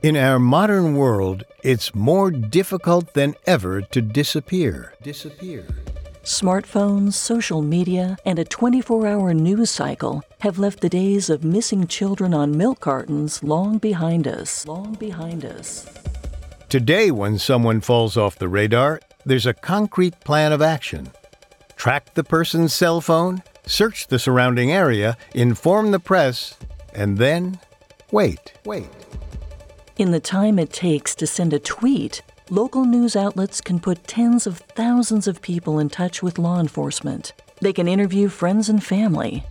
In our modern world, it's more difficult than ever to disappear. Disappear. Smartphones, social media, and a 24 hour news cycle have left the days of missing children on milk cartons long behind us. Long behind us. Today, when someone falls off the radar, there's a concrete plan of action. Track the person's cell phone, search the surrounding area, inform the press, and then wait. Wait. In the time it takes to send a tweet, local news outlets can put tens of thousands of people in touch with law enforcement. They can interview friends and family.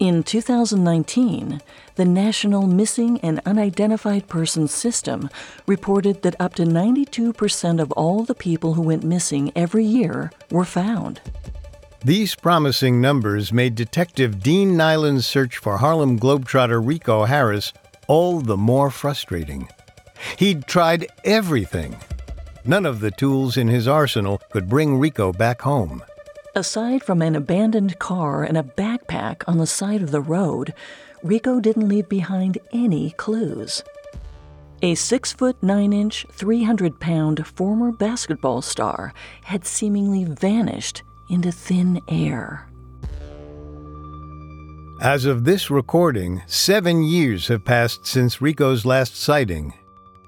In 2019, the National Missing and Unidentified Persons System reported that up to 92% of all the people who went missing every year were found. These promising numbers made Detective Dean Nyland's search for Harlem Globetrotter Rico Harris all the more frustrating. He'd tried everything. None of the tools in his arsenal could bring Rico back home. Aside from an abandoned car and a backpack on the side of the road, Rico didn't leave behind any clues. A six foot nine inch, 300 pound former basketball star had seemingly vanished into thin air. As of this recording, seven years have passed since Rico's last sighting,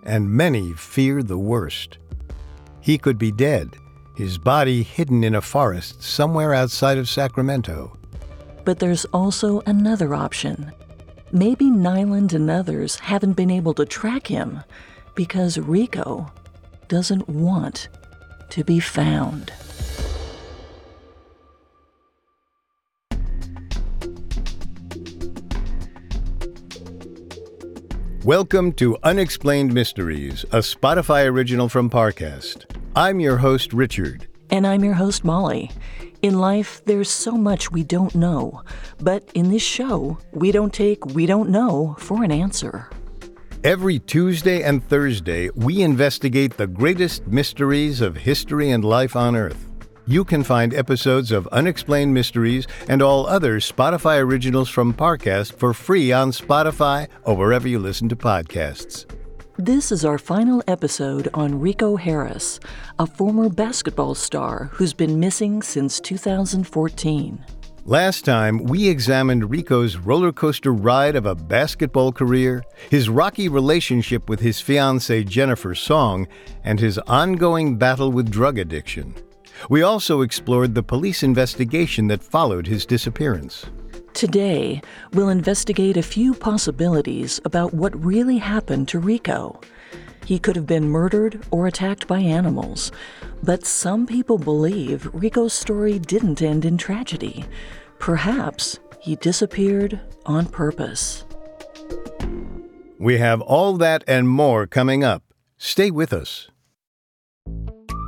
and many fear the worst. He could be dead, his body hidden in a forest somewhere outside of Sacramento. But there's also another option. Maybe Nyland and others haven't been able to track him because Rico doesn't want to be found. Welcome to Unexplained Mysteries, a Spotify original from Parcast. I'm your host, Richard. And I'm your host, Molly. In life, there's so much we don't know, but in this show, we don't take we don't know for an answer. Every Tuesday and Thursday, we investigate the greatest mysteries of history and life on Earth. You can find episodes of Unexplained Mysteries and all other Spotify originals from Parcast for free on Spotify or wherever you listen to podcasts. This is our final episode on Rico Harris, a former basketball star who's been missing since 2014. Last time, we examined Rico's roller coaster ride of a basketball career, his rocky relationship with his fiancee Jennifer Song, and his ongoing battle with drug addiction. We also explored the police investigation that followed his disappearance. Today, we'll investigate a few possibilities about what really happened to Rico. He could have been murdered or attacked by animals, but some people believe Rico's story didn't end in tragedy. Perhaps he disappeared on purpose. We have all that and more coming up. Stay with us.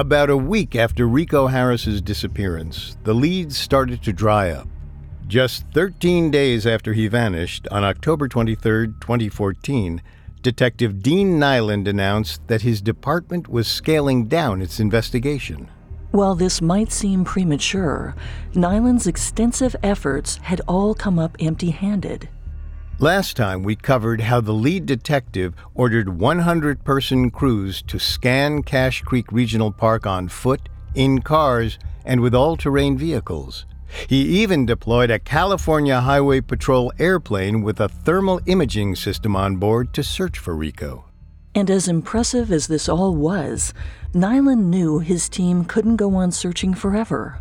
About a week after Rico Harris's disappearance, the leads started to dry up. Just 13 days after he vanished, on October 23, 2014, Detective Dean Nyland announced that his department was scaling down its investigation. While this might seem premature, Nyland's extensive efforts had all come up empty handed. Last time we covered how the lead detective ordered 100 person crews to scan Cache Creek Regional Park on foot, in cars, and with all terrain vehicles. He even deployed a California Highway Patrol airplane with a thermal imaging system on board to search for Rico. And as impressive as this all was, Nyland knew his team couldn't go on searching forever.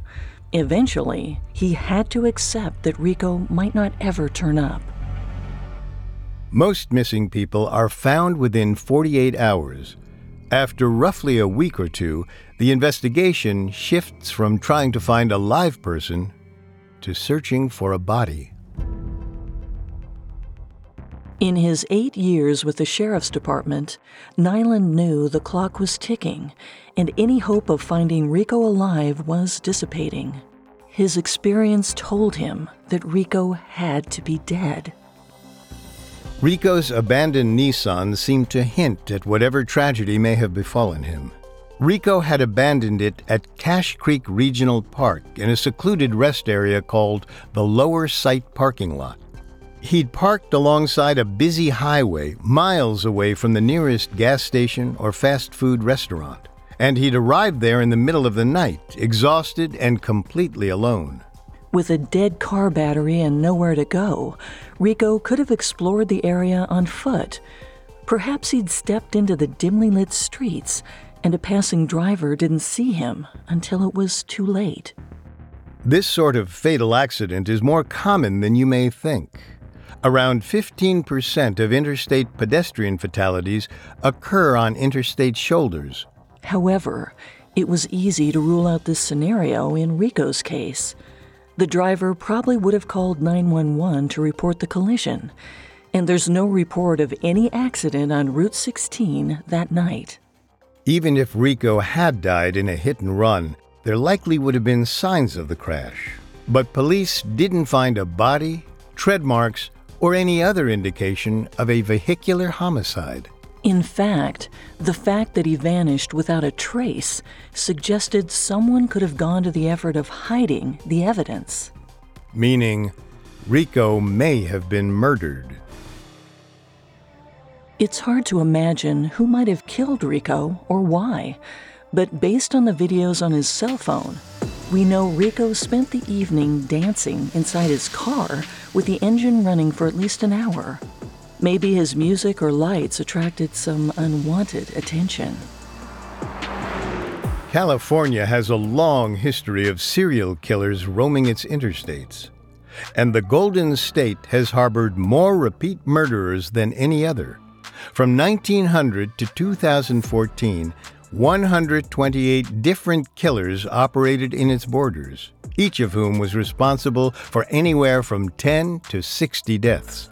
Eventually, he had to accept that Rico might not ever turn up. Most missing people are found within 48 hours. After roughly a week or two, the investigation shifts from trying to find a live person to searching for a body. In his eight years with the Sheriff's Department, Nyland knew the clock was ticking, and any hope of finding Rico alive was dissipating. His experience told him that Rico had to be dead. Rico's abandoned Nissan seemed to hint at whatever tragedy may have befallen him. Rico had abandoned it at Cache Creek Regional Park in a secluded rest area called the Lower Site Parking Lot. He'd parked alongside a busy highway miles away from the nearest gas station or fast food restaurant, and he'd arrived there in the middle of the night, exhausted and completely alone. With a dead car battery and nowhere to go, Rico could have explored the area on foot. Perhaps he'd stepped into the dimly lit streets and a passing driver didn't see him until it was too late. This sort of fatal accident is more common than you may think. Around 15% of interstate pedestrian fatalities occur on interstate shoulders. However, it was easy to rule out this scenario in Rico's case. The driver probably would have called 911 to report the collision, and there's no report of any accident on Route 16 that night. Even if Rico had died in a hit and run, there likely would have been signs of the crash. But police didn't find a body, tread marks, or any other indication of a vehicular homicide. In fact, the fact that he vanished without a trace suggested someone could have gone to the effort of hiding the evidence. Meaning, Rico may have been murdered. It's hard to imagine who might have killed Rico or why, but based on the videos on his cell phone, we know Rico spent the evening dancing inside his car with the engine running for at least an hour. Maybe his music or lights attracted some unwanted attention. California has a long history of serial killers roaming its interstates. And the Golden State has harbored more repeat murderers than any other. From 1900 to 2014, 128 different killers operated in its borders, each of whom was responsible for anywhere from 10 to 60 deaths.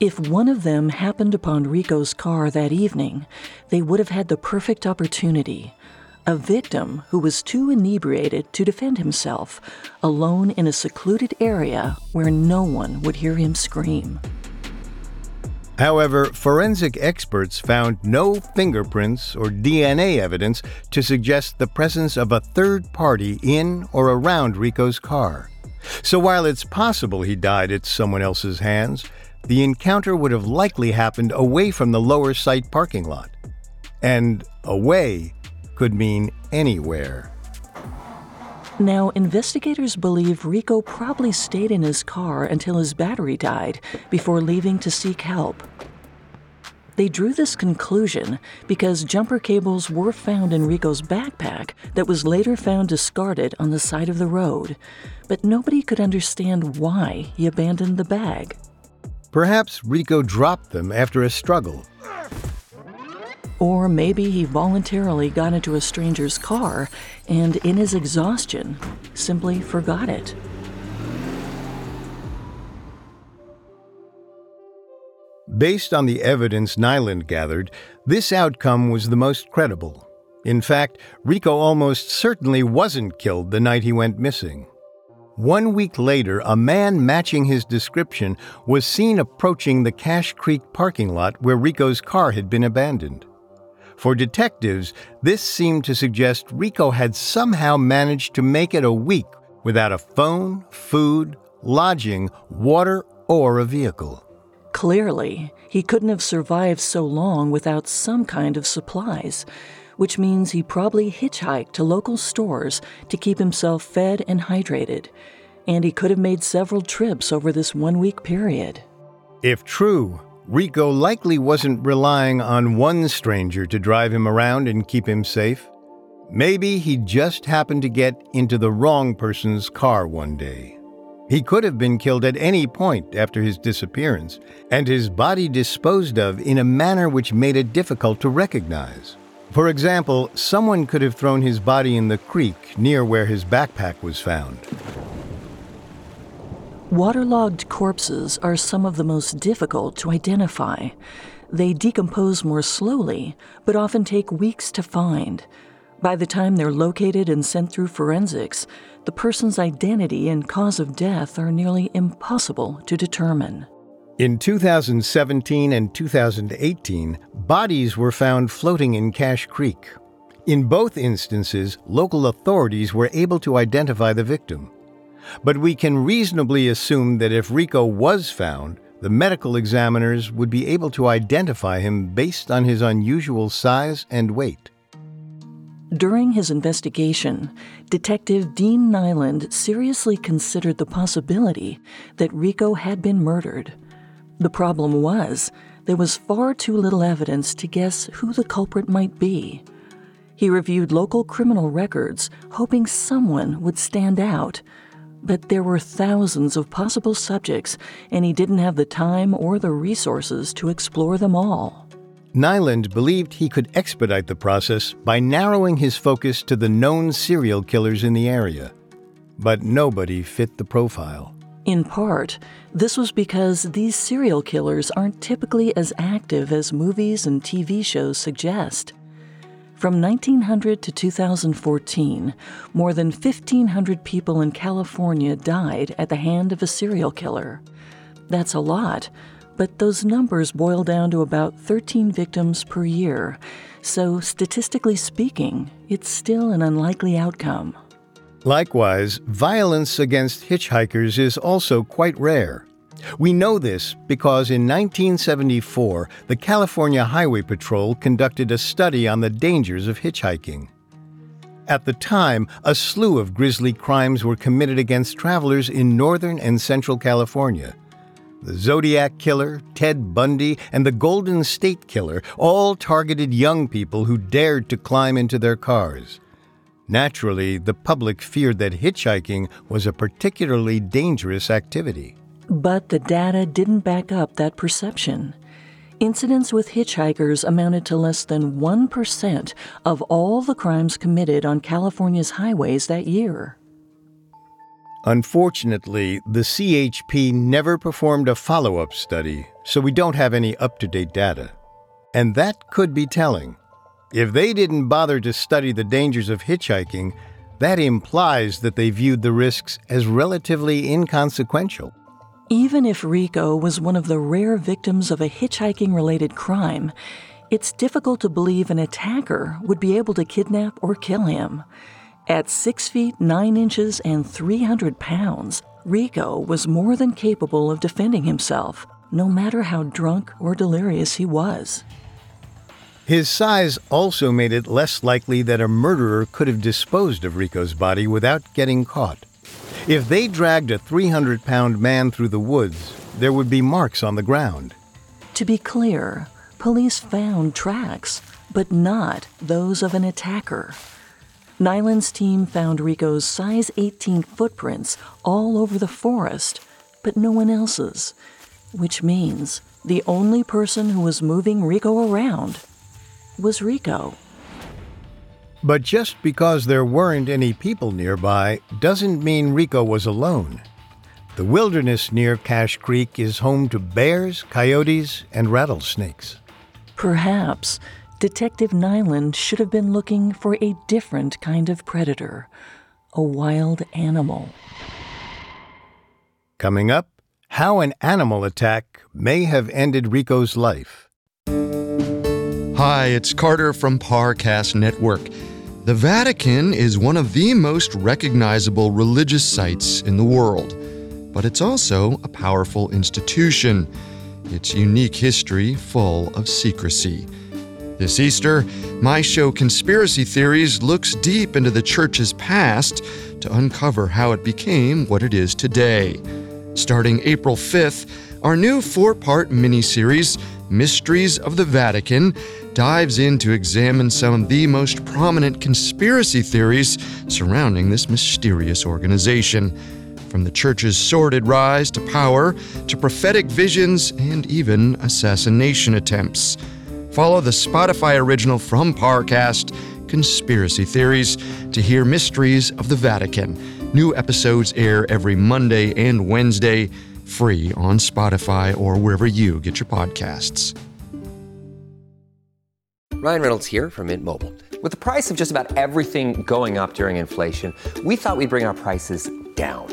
If one of them happened upon Rico's car that evening, they would have had the perfect opportunity. A victim who was too inebriated to defend himself, alone in a secluded area where no one would hear him scream. However, forensic experts found no fingerprints or DNA evidence to suggest the presence of a third party in or around Rico's car. So while it's possible he died at someone else's hands, the encounter would have likely happened away from the lower site parking lot. And away could mean anywhere. Now, investigators believe Rico probably stayed in his car until his battery died before leaving to seek help. They drew this conclusion because jumper cables were found in Rico's backpack that was later found discarded on the side of the road, but nobody could understand why he abandoned the bag. Perhaps Rico dropped them after a struggle. Or maybe he voluntarily got into a stranger's car and, in his exhaustion, simply forgot it. Based on the evidence Nyland gathered, this outcome was the most credible. In fact, Rico almost certainly wasn't killed the night he went missing. One week later, a man matching his description was seen approaching the Cache Creek parking lot where Rico's car had been abandoned. For detectives, this seemed to suggest Rico had somehow managed to make it a week without a phone, food, lodging, water, or a vehicle. Clearly, he couldn't have survived so long without some kind of supplies, which means he probably hitchhiked to local stores to keep himself fed and hydrated, and he could have made several trips over this one week period. If true, Rico likely wasn't relying on one stranger to drive him around and keep him safe. Maybe he just happened to get into the wrong person's car one day. He could have been killed at any point after his disappearance, and his body disposed of in a manner which made it difficult to recognize. For example, someone could have thrown his body in the creek near where his backpack was found. Waterlogged corpses are some of the most difficult to identify. They decompose more slowly, but often take weeks to find. By the time they're located and sent through forensics, the person's identity and cause of death are nearly impossible to determine. In 2017 and 2018, bodies were found floating in Cache Creek. In both instances, local authorities were able to identify the victim. But we can reasonably assume that if Rico was found, the medical examiners would be able to identify him based on his unusual size and weight. During his investigation, Detective Dean Nyland seriously considered the possibility that Rico had been murdered. The problem was, there was far too little evidence to guess who the culprit might be. He reviewed local criminal records, hoping someone would stand out. But there were thousands of possible subjects, and he didn't have the time or the resources to explore them all. Nyland believed he could expedite the process by narrowing his focus to the known serial killers in the area. But nobody fit the profile. In part, this was because these serial killers aren't typically as active as movies and TV shows suggest. From 1900 to 2014, more than 1,500 people in California died at the hand of a serial killer. That's a lot, but those numbers boil down to about 13 victims per year, so statistically speaking, it's still an unlikely outcome. Likewise, violence against hitchhikers is also quite rare. We know this because in 1974, the California Highway Patrol conducted a study on the dangers of hitchhiking. At the time, a slew of grisly crimes were committed against travelers in northern and central California. The Zodiac Killer, Ted Bundy, and the Golden State Killer all targeted young people who dared to climb into their cars. Naturally, the public feared that hitchhiking was a particularly dangerous activity. But the data didn't back up that perception. Incidents with hitchhikers amounted to less than 1% of all the crimes committed on California's highways that year. Unfortunately, the CHP never performed a follow up study, so we don't have any up to date data. And that could be telling. If they didn't bother to study the dangers of hitchhiking, that implies that they viewed the risks as relatively inconsequential. Even if Rico was one of the rare victims of a hitchhiking related crime, it's difficult to believe an attacker would be able to kidnap or kill him. At 6 feet 9 inches and 300 pounds, Rico was more than capable of defending himself, no matter how drunk or delirious he was. His size also made it less likely that a murderer could have disposed of Rico's body without getting caught. If they dragged a 300 pound man through the woods, there would be marks on the ground. To be clear, police found tracks, but not those of an attacker. Nyland's team found Rico's size 18 footprints all over the forest, but no one else's, which means the only person who was moving Rico around was Rico. But just because there weren't any people nearby doesn't mean Rico was alone. The wilderness near Cache Creek is home to bears, coyotes, and rattlesnakes. Perhaps Detective Nyland should have been looking for a different kind of predator, a wild animal. Coming up, how an animal attack may have ended Rico's life. Hi, it's Carter from Parcast Network. The Vatican is one of the most recognizable religious sites in the world, but it's also a powerful institution. Its unique history full of secrecy. This Easter, my show Conspiracy Theories looks deep into the church's past to uncover how it became what it is today. Starting April 5th, our new four part miniseries, Mysteries of the Vatican, dives in to examine some of the most prominent conspiracy theories surrounding this mysterious organization. From the church's sordid rise to power, to prophetic visions, and even assassination attempts. Follow the Spotify original from Parcast, Conspiracy Theories, to hear Mysteries of the Vatican. New episodes air every Monday and Wednesday, free on Spotify or wherever you get your podcasts. Ryan Reynolds here from Mint Mobile. With the price of just about everything going up during inflation, we thought we'd bring our prices down.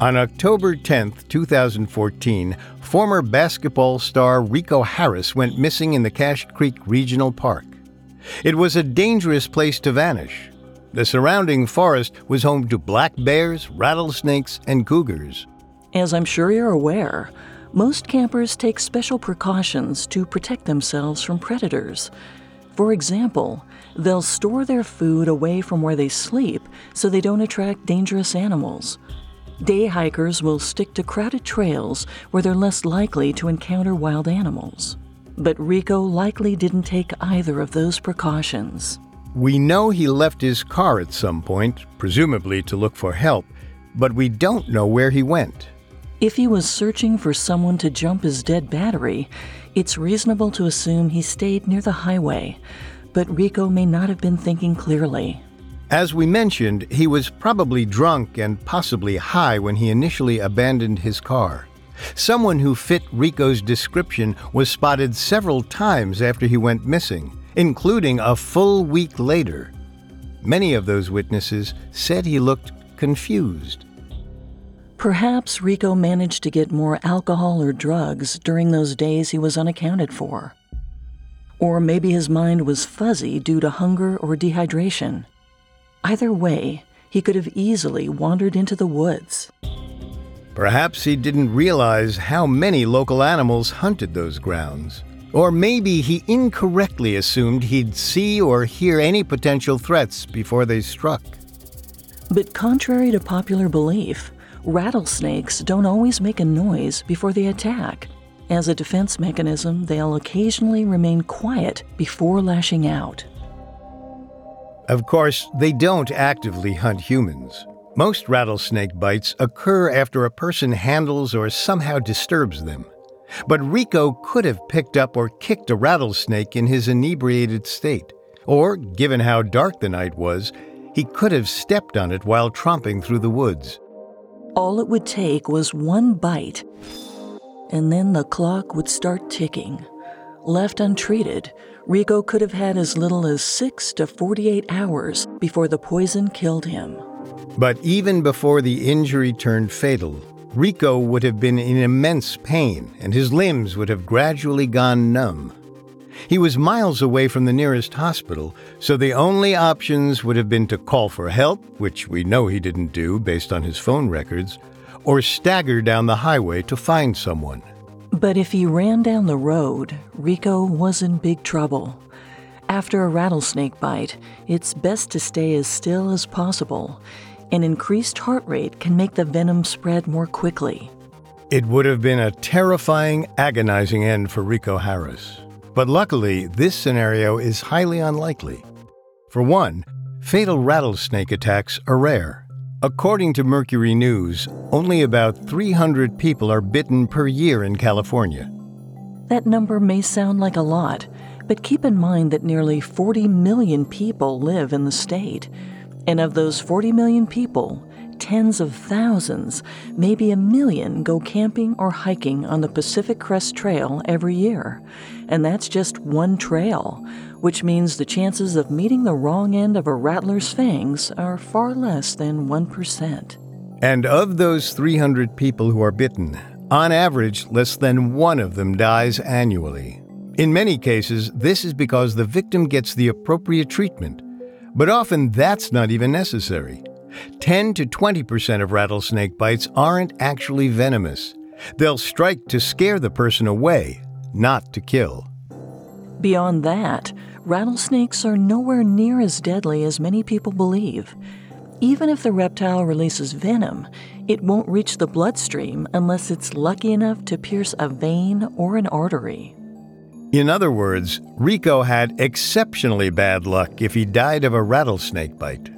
On October 10, 2014, former basketball star Rico Harris went missing in the Cache Creek Regional Park. It was a dangerous place to vanish. The surrounding forest was home to black bears, rattlesnakes, and cougars. As I'm sure you're aware, most campers take special precautions to protect themselves from predators. For example, they'll store their food away from where they sleep so they don't attract dangerous animals. Day hikers will stick to crowded trails where they're less likely to encounter wild animals. But Rico likely didn't take either of those precautions. We know he left his car at some point, presumably to look for help, but we don't know where he went. If he was searching for someone to jump his dead battery, it's reasonable to assume he stayed near the highway, but Rico may not have been thinking clearly. As we mentioned, he was probably drunk and possibly high when he initially abandoned his car. Someone who fit Rico's description was spotted several times after he went missing, including a full week later. Many of those witnesses said he looked confused. Perhaps Rico managed to get more alcohol or drugs during those days he was unaccounted for. Or maybe his mind was fuzzy due to hunger or dehydration. Either way, he could have easily wandered into the woods. Perhaps he didn't realize how many local animals hunted those grounds. Or maybe he incorrectly assumed he'd see or hear any potential threats before they struck. But contrary to popular belief, rattlesnakes don't always make a noise before they attack. As a defense mechanism, they'll occasionally remain quiet before lashing out. Of course, they don't actively hunt humans. Most rattlesnake bites occur after a person handles or somehow disturbs them. But Rico could have picked up or kicked a rattlesnake in his inebriated state. Or, given how dark the night was, he could have stepped on it while tromping through the woods. All it would take was one bite, and then the clock would start ticking. Left untreated, Rico could have had as little as 6 to 48 hours before the poison killed him. But even before the injury turned fatal, Rico would have been in immense pain and his limbs would have gradually gone numb. He was miles away from the nearest hospital, so the only options would have been to call for help, which we know he didn't do based on his phone records, or stagger down the highway to find someone. But if he ran down the road, Rico was in big trouble. After a rattlesnake bite, it's best to stay as still as possible. An increased heart rate can make the venom spread more quickly. It would have been a terrifying, agonizing end for Rico Harris. But luckily, this scenario is highly unlikely. For one, fatal rattlesnake attacks are rare. According to Mercury News, only about 300 people are bitten per year in California. That number may sound like a lot, but keep in mind that nearly 40 million people live in the state. And of those 40 million people, tens of thousands, maybe a million, go camping or hiking on the Pacific Crest Trail every year. And that's just one trail, which means the chances of meeting the wrong end of a rattler's fangs are far less than 1%. And of those 300 people who are bitten, on average, less than one of them dies annually. In many cases, this is because the victim gets the appropriate treatment, but often that's not even necessary. 10 to 20% of rattlesnake bites aren't actually venomous. They'll strike to scare the person away, not to kill. Beyond that, rattlesnakes are nowhere near as deadly as many people believe. Even if the reptile releases venom, it won't reach the bloodstream unless it's lucky enough to pierce a vein or an artery. In other words, Rico had exceptionally bad luck if he died of a rattlesnake bite.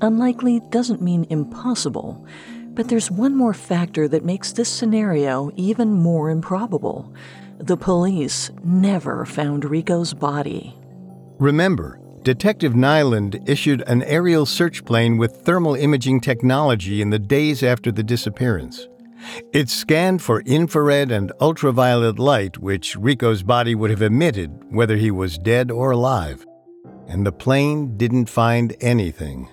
Unlikely doesn't mean impossible, but there's one more factor that makes this scenario even more improbable. The police never found Rico's body. Remember, Detective Nyland issued an aerial search plane with thermal imaging technology in the days after the disappearance. It scanned for infrared and ultraviolet light, which Rico's body would have emitted whether he was dead or alive. And the plane didn't find anything.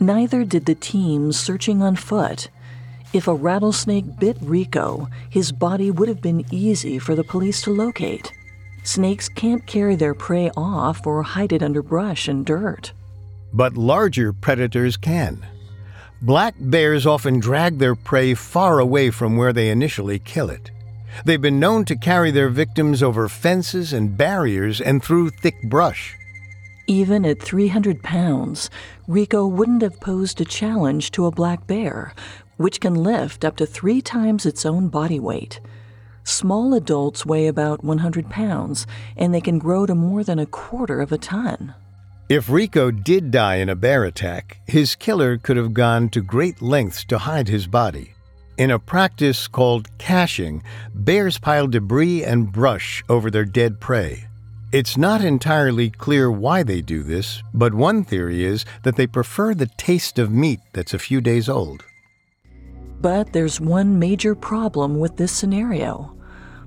Neither did the team searching on foot. If a rattlesnake bit Rico, his body would have been easy for the police to locate. Snakes can't carry their prey off or hide it under brush and dirt. But larger predators can. Black bears often drag their prey far away from where they initially kill it. They've been known to carry their victims over fences and barriers and through thick brush. Even at 300 pounds, Rico wouldn't have posed a challenge to a black bear, which can lift up to three times its own body weight. Small adults weigh about 100 pounds, and they can grow to more than a quarter of a ton. If Rico did die in a bear attack, his killer could have gone to great lengths to hide his body. In a practice called caching, bears pile debris and brush over their dead prey. It's not entirely clear why they do this, but one theory is that they prefer the taste of meat that's a few days old. But there's one major problem with this scenario.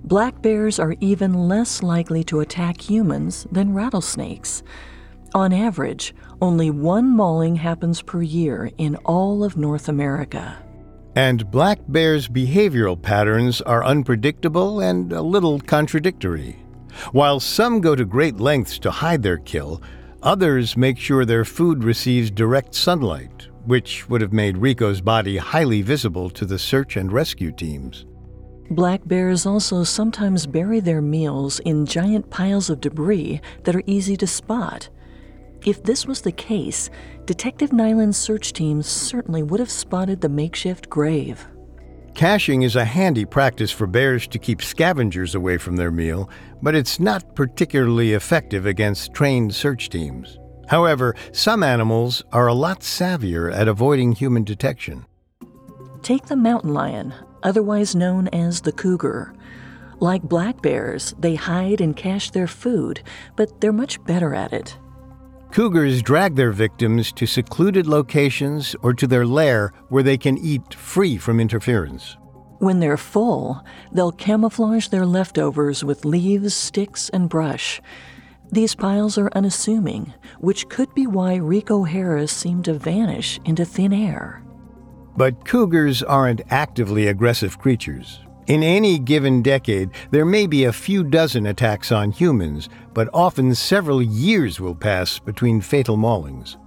Black bears are even less likely to attack humans than rattlesnakes. On average, only one mauling happens per year in all of North America. And black bears' behavioral patterns are unpredictable and a little contradictory. While some go to great lengths to hide their kill, others make sure their food receives direct sunlight, which would have made Rico's body highly visible to the search and rescue teams. Black bears also sometimes bury their meals in giant piles of debris that are easy to spot. If this was the case, Detective Nyland's search team certainly would have spotted the makeshift grave. Caching is a handy practice for bears to keep scavengers away from their meal, but it's not particularly effective against trained search teams. However, some animals are a lot savvier at avoiding human detection. Take the mountain lion, otherwise known as the cougar. Like black bears, they hide and cache their food, but they're much better at it. Cougars drag their victims to secluded locations or to their lair where they can eat free from interference. When they're full, they'll camouflage their leftovers with leaves, sticks, and brush. These piles are unassuming, which could be why Rico Harris seemed to vanish into thin air. But cougars aren't actively aggressive creatures. In any given decade, there may be a few dozen attacks on humans, but often several years will pass between fatal maulings.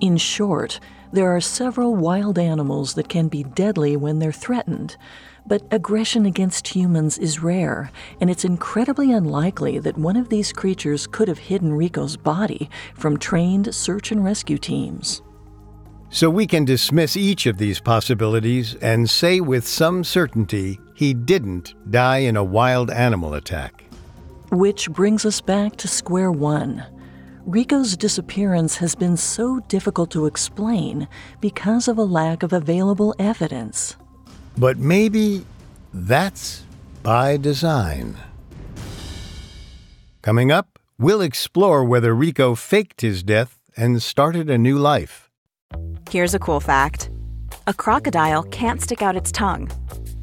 In short, there are several wild animals that can be deadly when they're threatened, but aggression against humans is rare, and it's incredibly unlikely that one of these creatures could have hidden Rico's body from trained search and rescue teams. So we can dismiss each of these possibilities and say with some certainty he didn't die in a wild animal attack. Which brings us back to square one. Rico's disappearance has been so difficult to explain because of a lack of available evidence. But maybe that's by design. Coming up, we'll explore whether Rico faked his death and started a new life. Here's a cool fact a crocodile can't stick out its tongue.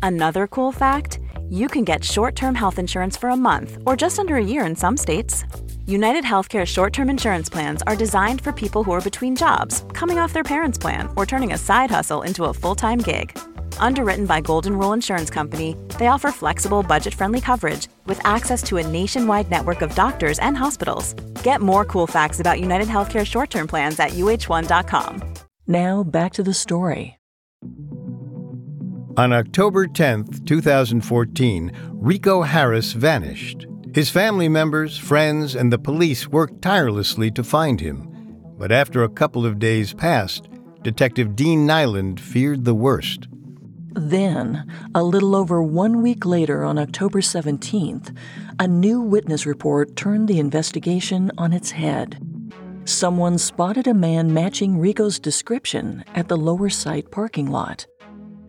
Another cool fact you can get short term health insurance for a month or just under a year in some states. United Healthcare short term insurance plans are designed for people who are between jobs, coming off their parents' plan, or turning a side hustle into a full time gig. Underwritten by Golden Rule Insurance Company, they offer flexible, budget friendly coverage with access to a nationwide network of doctors and hospitals. Get more cool facts about United Healthcare short term plans at uh1.com. Now back to the story. On October 10, 2014, Rico Harris vanished. His family members, friends, and the police worked tirelessly to find him. But after a couple of days passed, Detective Dean Nyland feared the worst. Then, a little over one week later, on October 17th, a new witness report turned the investigation on its head. Someone spotted a man matching Rico's description at the lower site parking lot.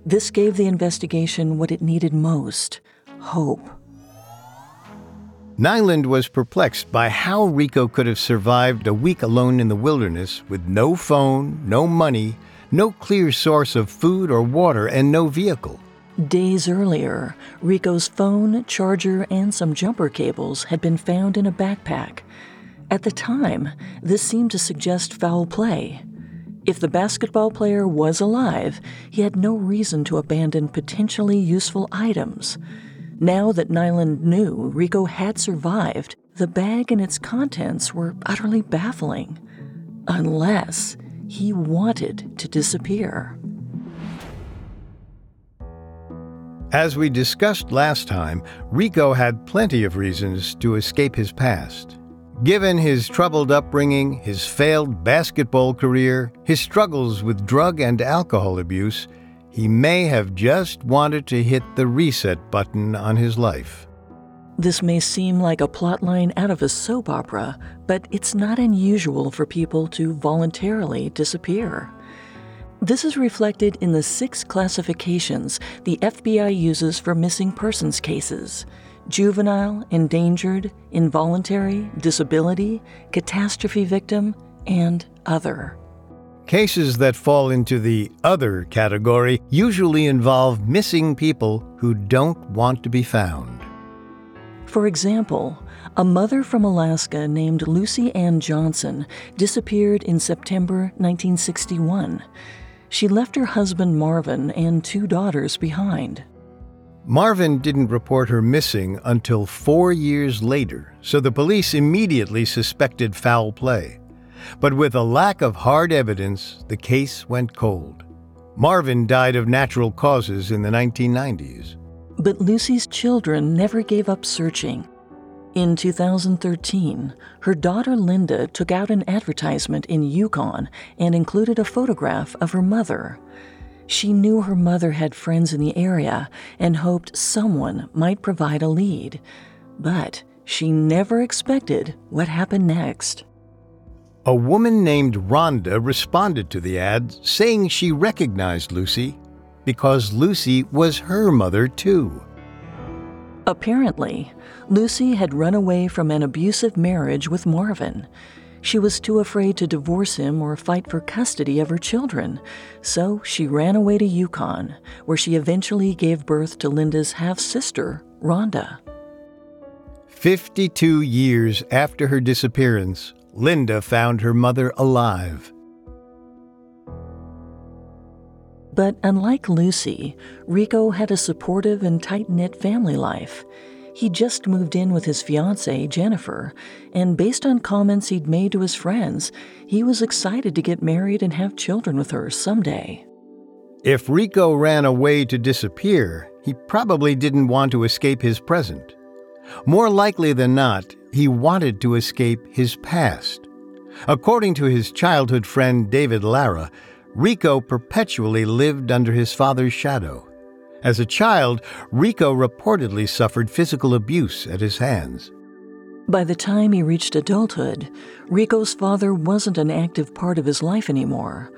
This gave the investigation what it needed most hope. Nyland was perplexed by how Rico could have survived a week alone in the wilderness with no phone, no money, no clear source of food or water, and no vehicle. Days earlier, Rico's phone, charger, and some jumper cables had been found in a backpack. At the time, this seemed to suggest foul play. If the basketball player was alive, he had no reason to abandon potentially useful items. Now that Nyland knew Rico had survived, the bag and its contents were utterly baffling. Unless he wanted to disappear. As we discussed last time, Rico had plenty of reasons to escape his past. Given his troubled upbringing, his failed basketball career, his struggles with drug and alcohol abuse, he may have just wanted to hit the reset button on his life. This may seem like a plotline out of a soap opera, but it's not unusual for people to voluntarily disappear. This is reflected in the six classifications the FBI uses for missing persons cases juvenile, endangered, involuntary, disability, catastrophe victim, and other. Cases that fall into the other category usually involve missing people who don't want to be found. For example, a mother from Alaska named Lucy Ann Johnson disappeared in September 1961. She left her husband Marvin and two daughters behind. Marvin didn't report her missing until four years later, so the police immediately suspected foul play. But with a lack of hard evidence, the case went cold. Marvin died of natural causes in the 1990s. But Lucy's children never gave up searching. In 2013, her daughter Linda took out an advertisement in Yukon and included a photograph of her mother. She knew her mother had friends in the area and hoped someone might provide a lead. But she never expected what happened next. A woman named Rhonda responded to the ad saying she recognized Lucy because Lucy was her mother too. Apparently, Lucy had run away from an abusive marriage with Marvin. She was too afraid to divorce him or fight for custody of her children, so she ran away to Yukon, where she eventually gave birth to Linda's half sister, Rhonda. 52 years after her disappearance, Linda found her mother alive. But unlike Lucy, Rico had a supportive and tight knit family life. He just moved in with his fiancee, Jennifer, and based on comments he'd made to his friends, he was excited to get married and have children with her someday. If Rico ran away to disappear, he probably didn't want to escape his present. More likely than not, he wanted to escape his past. According to his childhood friend David Lara, Rico perpetually lived under his father's shadow. As a child, Rico reportedly suffered physical abuse at his hands. By the time he reached adulthood, Rico's father wasn't an active part of his life anymore.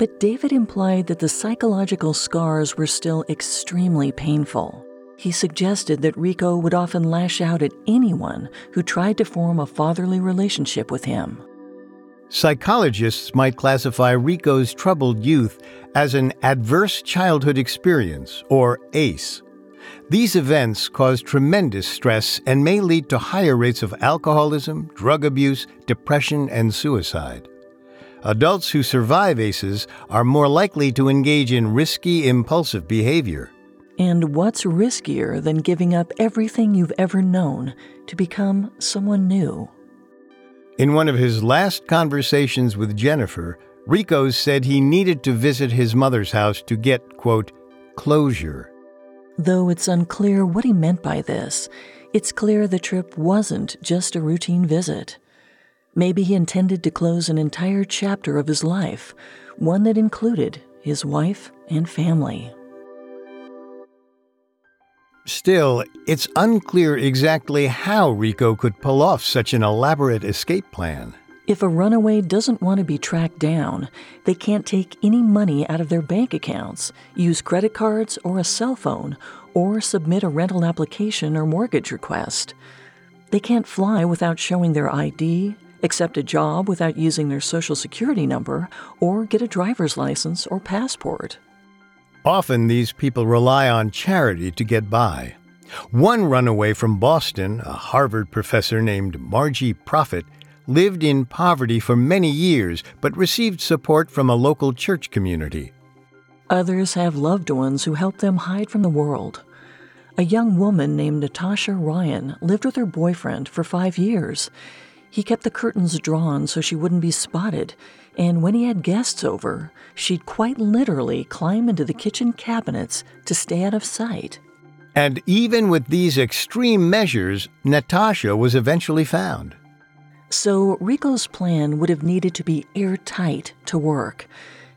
But David implied that the psychological scars were still extremely painful. He suggested that Rico would often lash out at anyone who tried to form a fatherly relationship with him. Psychologists might classify Rico's troubled youth as an adverse childhood experience, or ACE. These events cause tremendous stress and may lead to higher rates of alcoholism, drug abuse, depression, and suicide. Adults who survive ACEs are more likely to engage in risky, impulsive behavior. And what's riskier than giving up everything you've ever known to become someone new? In one of his last conversations with Jennifer, Rico said he needed to visit his mother's house to get, quote, closure. Though it's unclear what he meant by this, it's clear the trip wasn't just a routine visit. Maybe he intended to close an entire chapter of his life, one that included his wife and family. Still, it's unclear exactly how Rico could pull off such an elaborate escape plan. If a runaway doesn't want to be tracked down, they can't take any money out of their bank accounts, use credit cards or a cell phone, or submit a rental application or mortgage request. They can't fly without showing their ID, accept a job without using their social security number, or get a driver's license or passport. Often these people rely on charity to get by. One runaway from Boston, a Harvard professor named Margie Profet, lived in poverty for many years but received support from a local church community. Others have loved ones who help them hide from the world. A young woman named Natasha Ryan lived with her boyfriend for five years. He kept the curtains drawn so she wouldn't be spotted, and when he had guests over, she'd quite literally climb into the kitchen cabinets to stay out of sight. And even with these extreme measures, Natasha was eventually found. So Rico's plan would have needed to be airtight to work.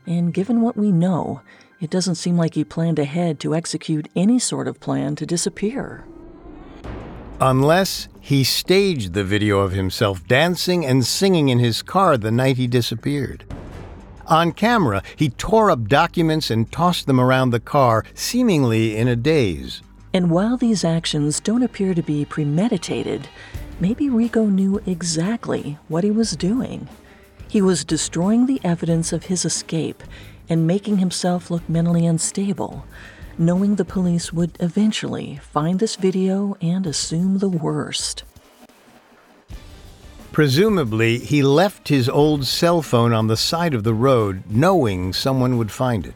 And given what we know, it doesn't seem like he planned ahead to execute any sort of plan to disappear. Unless he staged the video of himself dancing and singing in his car the night he disappeared. On camera, he tore up documents and tossed them around the car, seemingly in a daze. And while these actions don't appear to be premeditated, maybe Rico knew exactly what he was doing. He was destroying the evidence of his escape and making himself look mentally unstable, knowing the police would eventually find this video and assume the worst. Presumably, he left his old cell phone on the side of the road, knowing someone would find it.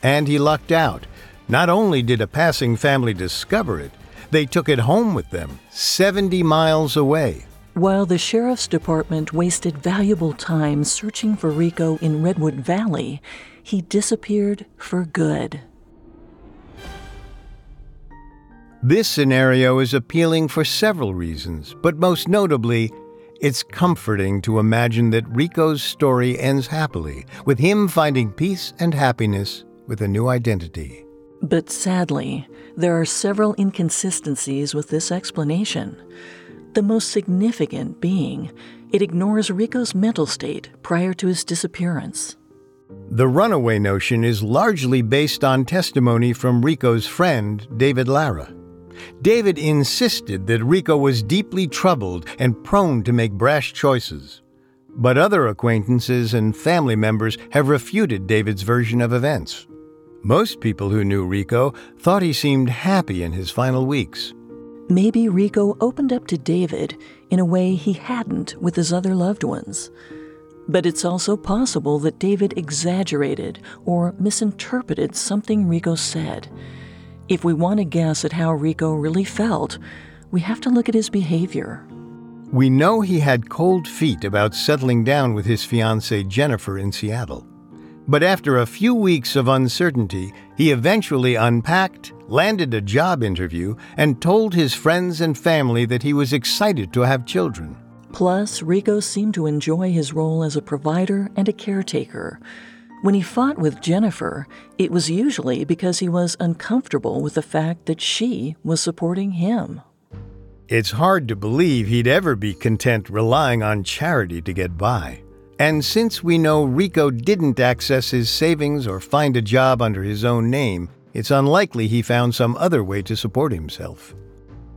And he lucked out. Not only did a passing family discover it, they took it home with them, 70 miles away. While the sheriff's department wasted valuable time searching for Rico in Redwood Valley, he disappeared for good. This scenario is appealing for several reasons, but most notably, it's comforting to imagine that Rico's story ends happily, with him finding peace and happiness with a new identity. But sadly, there are several inconsistencies with this explanation. The most significant being it ignores Rico's mental state prior to his disappearance. The runaway notion is largely based on testimony from Rico's friend, David Lara. David insisted that Rico was deeply troubled and prone to make brash choices. But other acquaintances and family members have refuted David's version of events. Most people who knew Rico thought he seemed happy in his final weeks. Maybe Rico opened up to David in a way he hadn't with his other loved ones. But it's also possible that David exaggerated or misinterpreted something Rico said. If we want to guess at how Rico really felt, we have to look at his behavior. We know he had cold feet about settling down with his fiancee Jennifer in Seattle. But after a few weeks of uncertainty, he eventually unpacked, landed a job interview, and told his friends and family that he was excited to have children. Plus, Rico seemed to enjoy his role as a provider and a caretaker. When he fought with Jennifer, it was usually because he was uncomfortable with the fact that she was supporting him. It's hard to believe he'd ever be content relying on charity to get by. And since we know Rico didn't access his savings or find a job under his own name, it's unlikely he found some other way to support himself.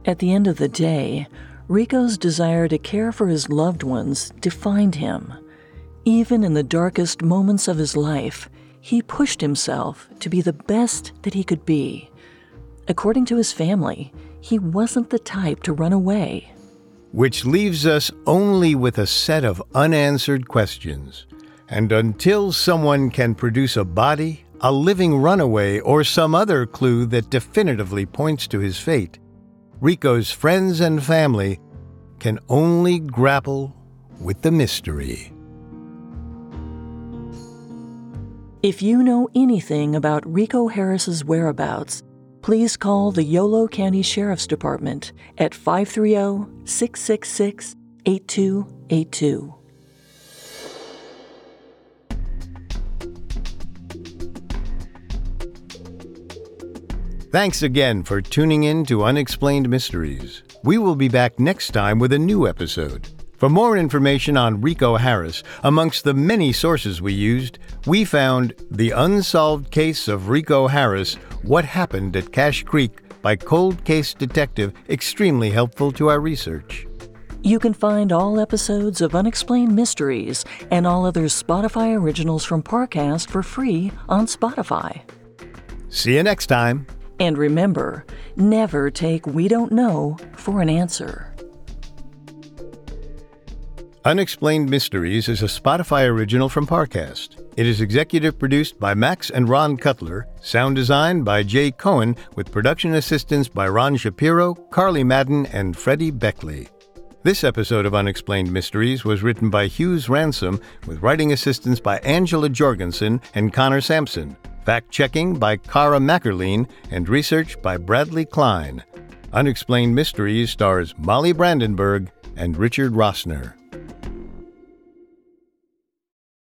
At the end of the day, Rico's desire to care for his loved ones defined him. Even in the darkest moments of his life, he pushed himself to be the best that he could be. According to his family, he wasn't the type to run away. Which leaves us only with a set of unanswered questions. And until someone can produce a body, a living runaway, or some other clue that definitively points to his fate, Rico's friends and family can only grapple with the mystery. If you know anything about Rico Harris's whereabouts, please call the Yolo County Sheriff's Department at 530 666 8282. Thanks again for tuning in to Unexplained Mysteries. We will be back next time with a new episode. For more information on Rico Harris, amongst the many sources we used, we found The Unsolved Case of Rico Harris What Happened at Cache Creek by Cold Case Detective extremely helpful to our research. You can find all episodes of Unexplained Mysteries and all other Spotify originals from Parcast for free on Spotify. See you next time. And remember, never take We Don't Know for an answer. Unexplained Mysteries is a Spotify original from Parcast. It is executive produced by Max and Ron Cutler, sound designed by Jay Cohen, with production assistance by Ron Shapiro, Carly Madden, and Freddie Beckley. This episode of Unexplained Mysteries was written by Hughes Ransom, with writing assistance by Angela Jorgensen and Connor Sampson, fact checking by Cara Mackerline, and research by Bradley Klein. Unexplained Mysteries stars Molly Brandenburg and Richard Rossner.